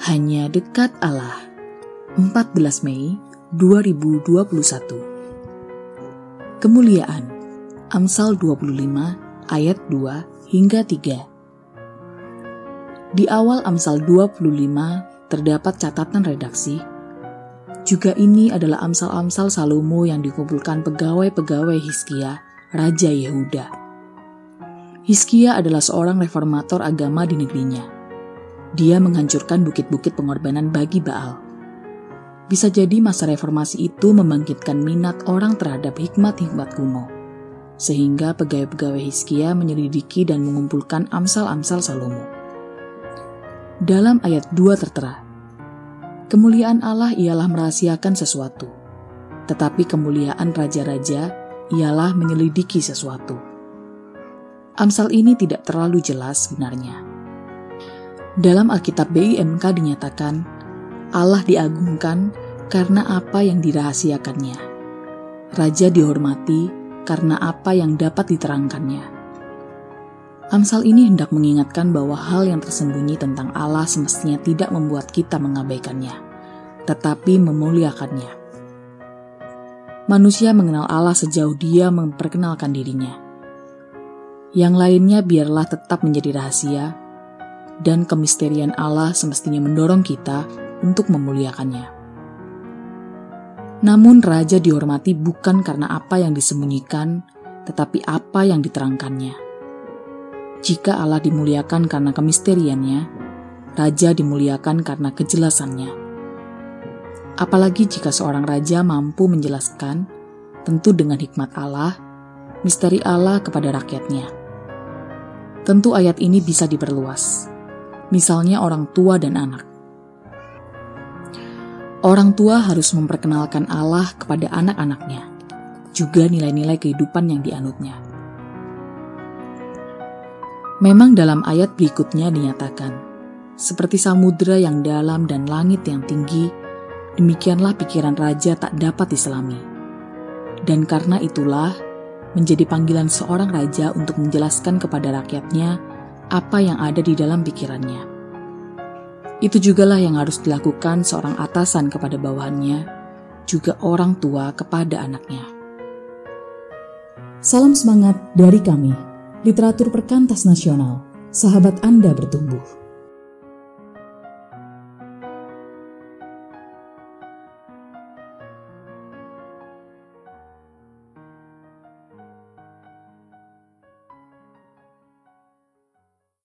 Hanya dekat Allah. 14 Mei 2021 Kemuliaan. Amsal 25 ayat 2 hingga 3 Di awal Amsal 25 terdapat catatan redaksi. Juga ini adalah amsal-amsal Salomo yang dikumpulkan pegawai-pegawai Hiskia, Raja Yehuda. Hiskia adalah seorang reformator agama di negerinya. Dia menghancurkan bukit-bukit pengorbanan bagi Baal. Bisa jadi masa reformasi itu membangkitkan minat orang terhadap hikmat-hikmat kuno. Sehingga pegawai-pegawai Hiskia menyelidiki dan mengumpulkan amsal-amsal Salomo. Dalam ayat 2 tertera, Kemuliaan Allah ialah merahasiakan sesuatu, tetapi kemuliaan raja-raja ialah menyelidiki sesuatu. Amsal ini tidak terlalu jelas sebenarnya. Dalam Alkitab BIMK dinyatakan, Allah diagungkan karena apa yang dirahasiakannya. Raja dihormati karena apa yang dapat diterangkannya. Amsal ini hendak mengingatkan bahwa hal yang tersembunyi tentang Allah semestinya tidak membuat kita mengabaikannya, tetapi memuliakannya. Manusia mengenal Allah sejauh dia memperkenalkan dirinya. Yang lainnya biarlah tetap menjadi rahasia, dan kemisterian Allah semestinya mendorong kita untuk memuliakannya. Namun raja dihormati bukan karena apa yang disembunyikan, tetapi apa yang diterangkannya. Jika Allah dimuliakan karena kemisteriannya, raja dimuliakan karena kejelasannya. Apalagi jika seorang raja mampu menjelaskan, tentu dengan hikmat Allah, misteri Allah kepada rakyatnya. Tentu ayat ini bisa diperluas, misalnya orang tua dan anak. Orang tua harus memperkenalkan Allah kepada anak-anaknya, juga nilai-nilai kehidupan yang dianutnya. Memang dalam ayat berikutnya dinyatakan, seperti samudera yang dalam dan langit yang tinggi, demikianlah pikiran raja tak dapat diselami. Dan karena itulah, menjadi panggilan seorang raja untuk menjelaskan kepada rakyatnya apa yang ada di dalam pikirannya. Itu jugalah yang harus dilakukan seorang atasan kepada bawahannya, juga orang tua kepada anaknya. Salam semangat dari kami literatur perkantas nasional, sahabat Anda bertumbuh.